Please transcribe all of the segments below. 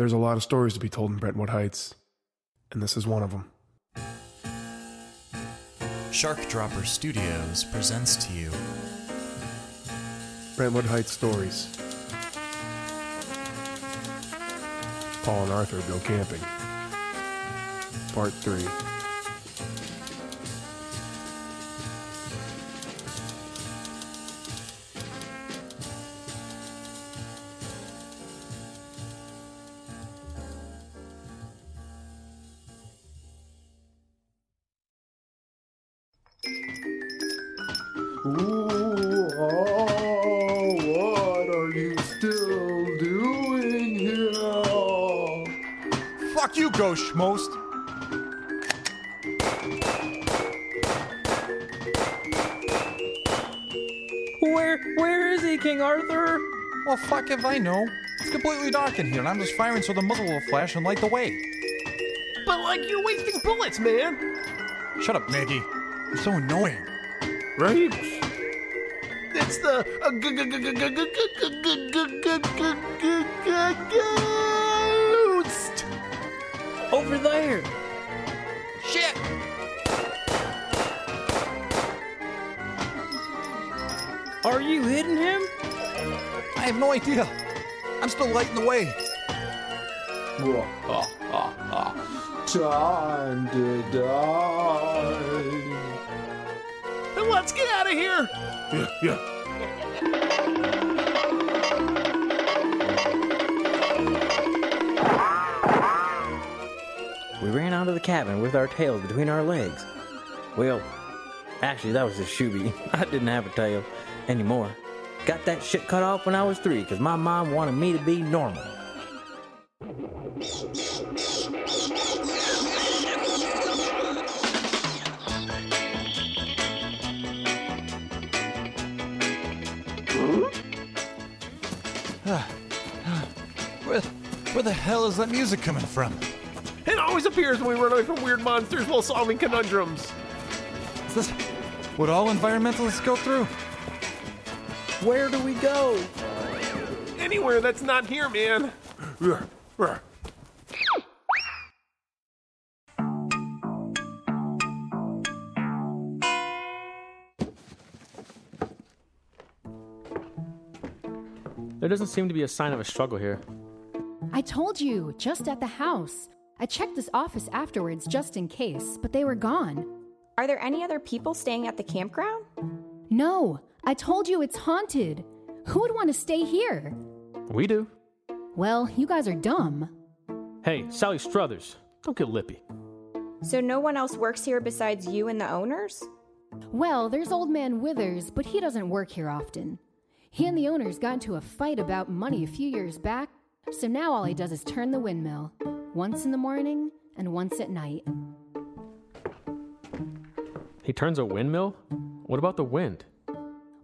There's a lot of stories to be told in Brentwood Heights, and this is one of them. Shark Dropper Studios presents to you Brentwood Heights Stories. Paul and Arthur go camping. Part 3. Ooh, oh, what are you still doing here? Fuck you, Ghost Schmost. Where where is he, King Arthur? Well, fuck if I know. It's completely dark in here, and I'm just firing so the muzzle will flash and light the way. But like you're wasting bullets, man. Shut up, Maggie. It's so annoying. Right? It's the over there. Shit. Are you hitting him? I have no idea. I'm still lighting the way. Time to die. And let's get out of here. Yeah, yeah. We ran out of the cabin with our tails between our legs. Well, actually, that was just Shooby. I didn't have a tail anymore. Got that shit cut off when I was three because my mom wanted me to be normal. Where, where the hell is that music coming from? It always appears when we run away from weird monsters while solving conundrums. Is this what all environmentalists go through? Where do we go? Anywhere that's not here, man. Yeah, yeah. There doesn't seem to be a sign of a struggle here. I told you, just at the house. I checked this office afterwards just in case, but they were gone. Are there any other people staying at the campground? No, I told you it's haunted. Who would want to stay here? We do. Well, you guys are dumb. Hey, Sally Struthers, don't get lippy. So no one else works here besides you and the owners? Well, there's Old Man Withers, but he doesn't work here often. He and the owners got into a fight about money a few years back, so now all he does is turn the windmill. Once in the morning and once at night. He turns a windmill? What about the wind?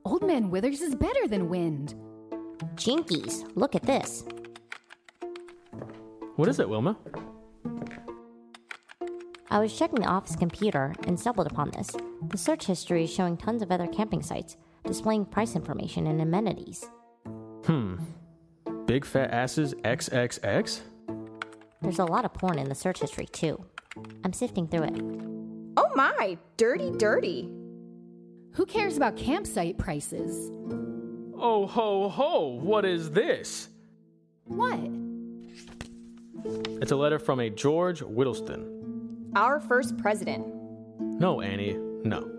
Old Man Withers is better than wind. Jinkies, look at this. What is it, Wilma? I was checking the office computer and stumbled upon this. The search history is showing tons of other camping sites, displaying price information and amenities. Hmm. Big fat asses XXX? There's a lot of porn in the search history, too. I'm sifting through it. Oh my, dirty, dirty. Who cares about campsite prices? Oh ho ho, what is this? What? It's a letter from a George Whittleston. Our first president. No, Annie, no.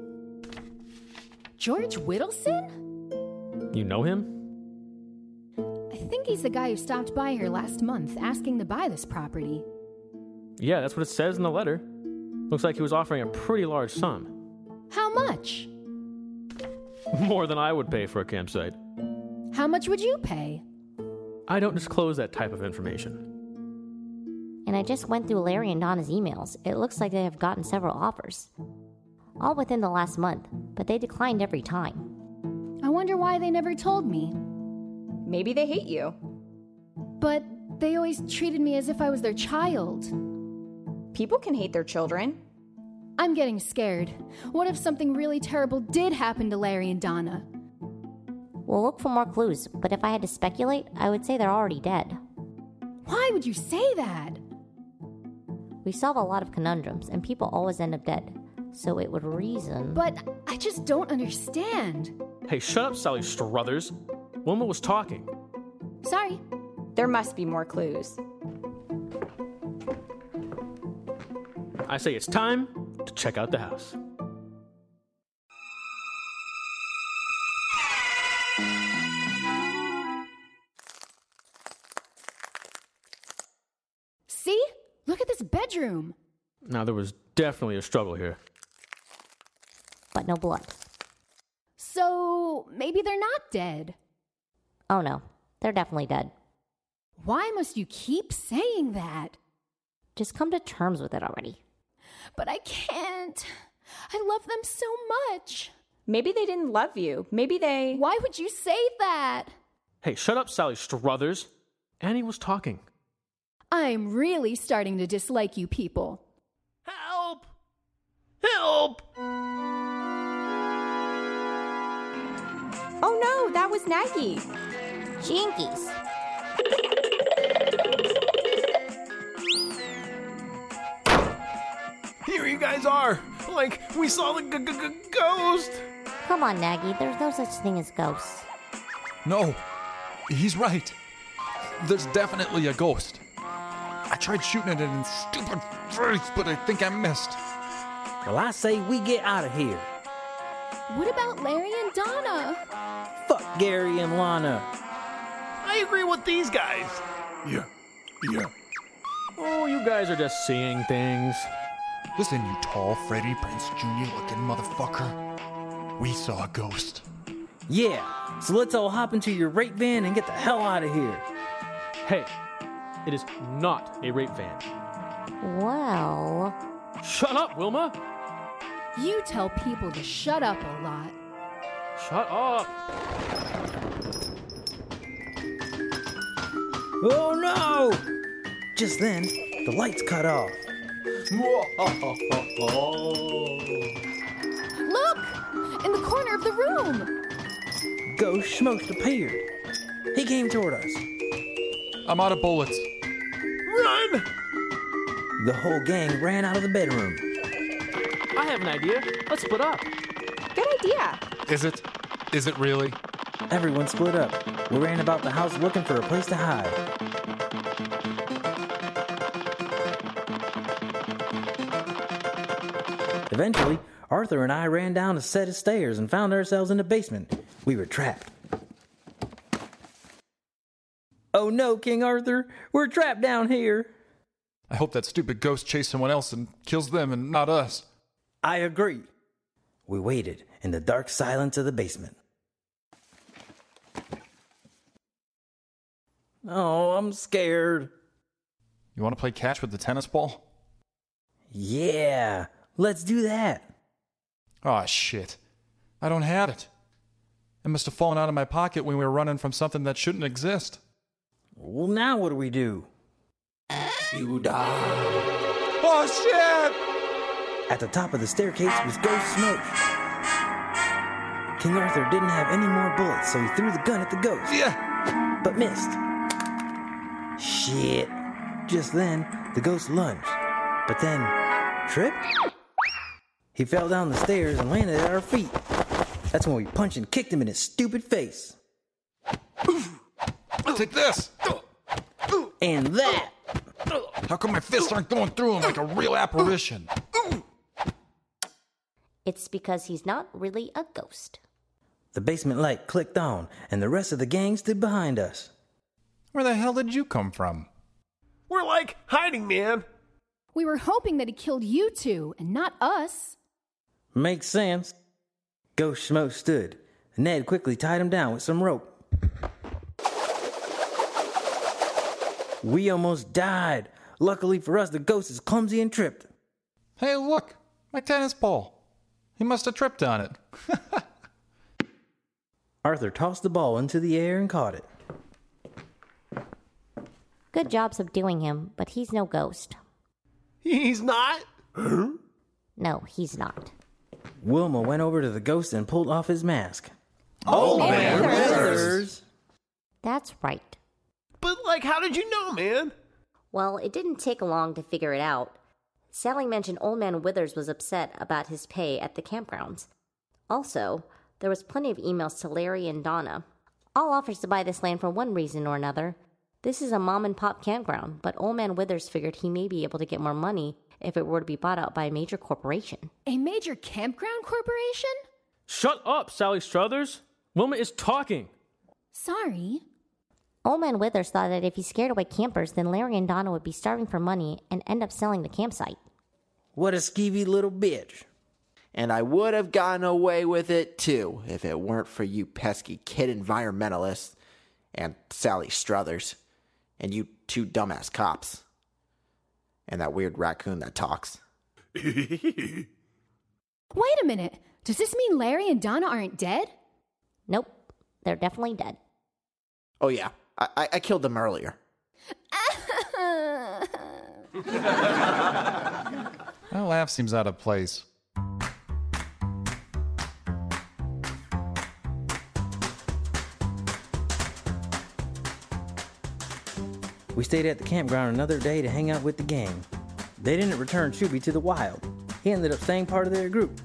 George Whittleston? You know him? I think he's the guy who stopped by here last month asking to buy this property. Yeah, that's what it says in the letter. Looks like he was offering a pretty large sum. How much? More than I would pay for a campsite. How much would you pay? I don't disclose that type of information. And I just went through Larry and Donna's emails. It looks like they have gotten several offers. All within the last month, but they declined every time. I wonder why they never told me. Maybe they hate you. But they always treated me as if I was their child. People can hate their children. I'm getting scared. What if something really terrible did happen to Larry and Donna? We'll look for more clues, but if I had to speculate, I would say they're already dead. Why would you say that? We solve a lot of conundrums, and people always end up dead. So it would reason. But I just don't understand. Hey, shut up, Sally Struthers. Wilma was talking. Sorry. There must be more clues. I say it's time to check out the house. See? Look at this bedroom. Now, there was definitely a struggle here. but no blood. So maybe they're not dead. Oh no, they're definitely dead. Why must you keep saying that? Just come to terms with it already. But I can't. I love them so much. Maybe they didn't love you. Maybe they. Why would you say that? Hey, shut up, Sally Struthers. Annie was talking. I'm really starting to dislike you people. Help! Help! Oh no, that was Nagy. Jinkies! Here you guys are! Like, we saw the g- g- g- ghost! Come on, Nagy, there's no such thing as ghosts. No, he's right. There's definitely a ghost. I tried shooting at it in stupid face, but I think I missed. Well, I say we get out of here. What about Larry and Donna? Fuck Gary and Lana. I agree with these guys. Yeah. Yeah. Oh, you guys are just seeing things. Listen, you tall Freddie Prinze Jr. looking motherfucker. We saw a ghost. Yeah, so let's all hop into your rape van and get the hell out of here. Hey, it is not a rape van. Well, Shut up, Wilma! You tell people to shut up a lot. Shut up! Oh no! Just then, the lights cut off. Look! In the corner of the room! Ghost Schmost appeared. He came toward us. I'm out of bullets. Run! The whole gang ran out of the bedroom. I have an idea. Let's split up. Good idea. Is it? Is it really? Everyone split up. We ran about the house looking for a place to hide. Eventually, Arthur and I ran down a set of stairs and found ourselves in the basement. We were trapped. Oh no, King Arthur! We're trapped down here! I hope that stupid ghost chased someone else and kills them and not us. I agree. We waited in the dark silence of the basement. Oh, I'm scared. You want to play catch with the tennis ball? Yeah, let's do that. Aw, shit. I don't have it. It must have fallen out of my pocket when we were running from something that shouldn't exist. Well, now what do we do? You die. Oh, shit! At the top of the staircase was Ghost Schmost. King Arthur didn't have any more bullets, so he threw the gun at the ghost, Yeah! but missed. Shit. Just then, the ghost lunged, but then tripped. He fell down the stairs and landed at our feet. That's when we punched and kicked him in his stupid face. Take this! And that! How come my fists aren't going through him like a real apparition? it's because he's not really a ghost. The basement light clicked on, and the rest of the gang stood behind us. Where the hell did you come from? We're like hiding, man. We were hoping that he killed you two and not us. Makes sense. Ghost Schmost stood. Ned quickly tied him down with some rope. We almost died. Luckily for us, the ghost is clumsy and tripped. Hey, look! My tennis ball. He must have tripped on it. Arthur tossed the ball into the air and caught it. Good job subduing him, but he's no ghost. He's not? No, he's not. Wilma went over to the ghost and pulled off his mask. Oh, oh man. Brothers! That's right. But, like, like, how did you know, man? Well, it didn't take long to figure it out. Sally mentioned Old Man Withers was upset about his pay at the campgrounds. Also, there was plenty of emails to Larry and Donna. All offers to buy this land for one reason or another. This is a mom and pop campground, but Old Man Withers figured he may be able to get more money if it were to be bought out by a major corporation. A major campground corporation? Shut up, Sally Struthers. Wilma is talking. Sorry. Old Man Withers thought that if he scared away campers, then Larry and Donna would be starving for money and end up selling the campsite. What a skeevy little bitch. And I would have gotten away with it too if it weren't for you pesky kid environmentalists and Sally Struthers and you two dumbass cops and that weird raccoon that talks. Wait a minute. Does this mean Larry and Donna aren't dead? Nope, they're definitely dead. Oh yeah, I, I, I killed them earlier. That laugh seems out of place. We stayed at the campground another day to hang out with the gang. They didn't return Shooby to the wild. He ended up staying part of their group.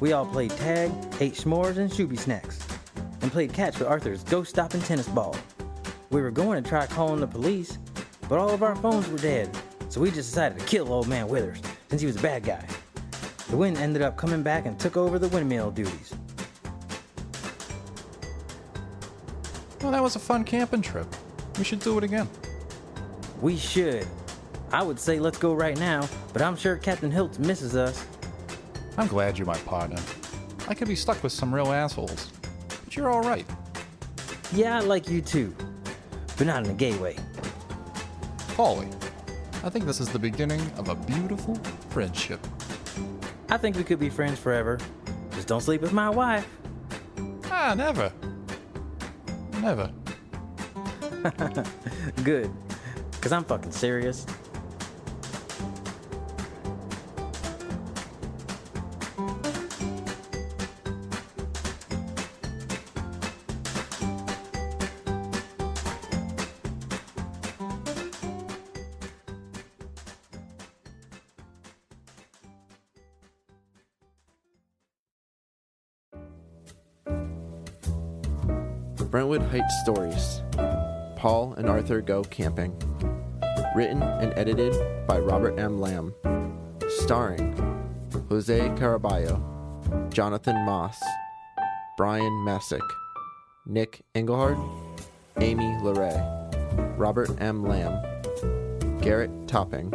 We all played tag, ate s'mores and Shooby snacks, and played catch with Arthur's ghost stopping tennis ball. We were going to try calling the police, but all of our phones were dead, so we just decided to kill old man Withers since he was a bad guy. The wind ended up coming back and took over the windmill duties. Well, that was a fun camping trip. We should do it again. We should. I would say let's go right now, but I'm sure Captain Hiltz misses us. I'm glad you're my partner. I could be stuck with some real assholes. But you're alright. Yeah, I like you too, but not in a gay way. Polly, I think this is the beginning of a beautiful friendship. I think we could be friends forever. Just don't sleep with my wife. Ah, never. Never. Good, because I'm fucking serious. Brentwood Heights Stories Paul and Arthur Go Camping. Written and edited by Robert M. Lamb. Starring Jose Caraballo, Jonathan Moss, Brian Messick, Nick Engelhard, Amy LeRae, Robert M. Lamb, Garrett Topping,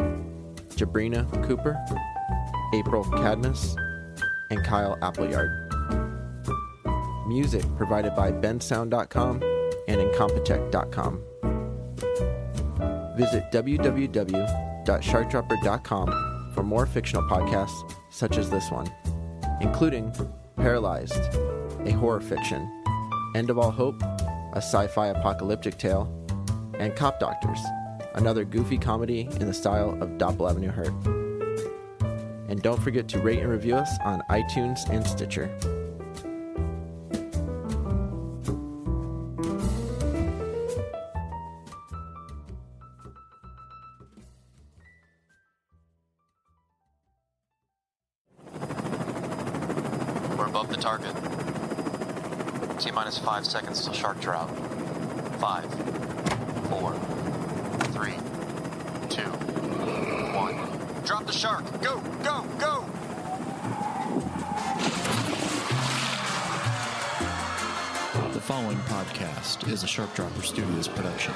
Jabrina Cooper, April Cadmus, and Kyle Appleyard. Music provided by bensound.com and incompetech.com. Visit www.sharkdropper.com for more fictional podcasts such as this one, including Paralyzed, a horror fiction, End of All Hope, a sci fi apocalyptic tale, and Cop Doctors, another goofy comedy in the style of Doppel Avenue Hurt. And don't forget to rate and review us on iTunes and Stitcher. Above the target. T minus five seconds till shark drop. Five, four, three, two, one. Drop the shark! Go, go, go! The following podcast is a Shark Dropper Studios production.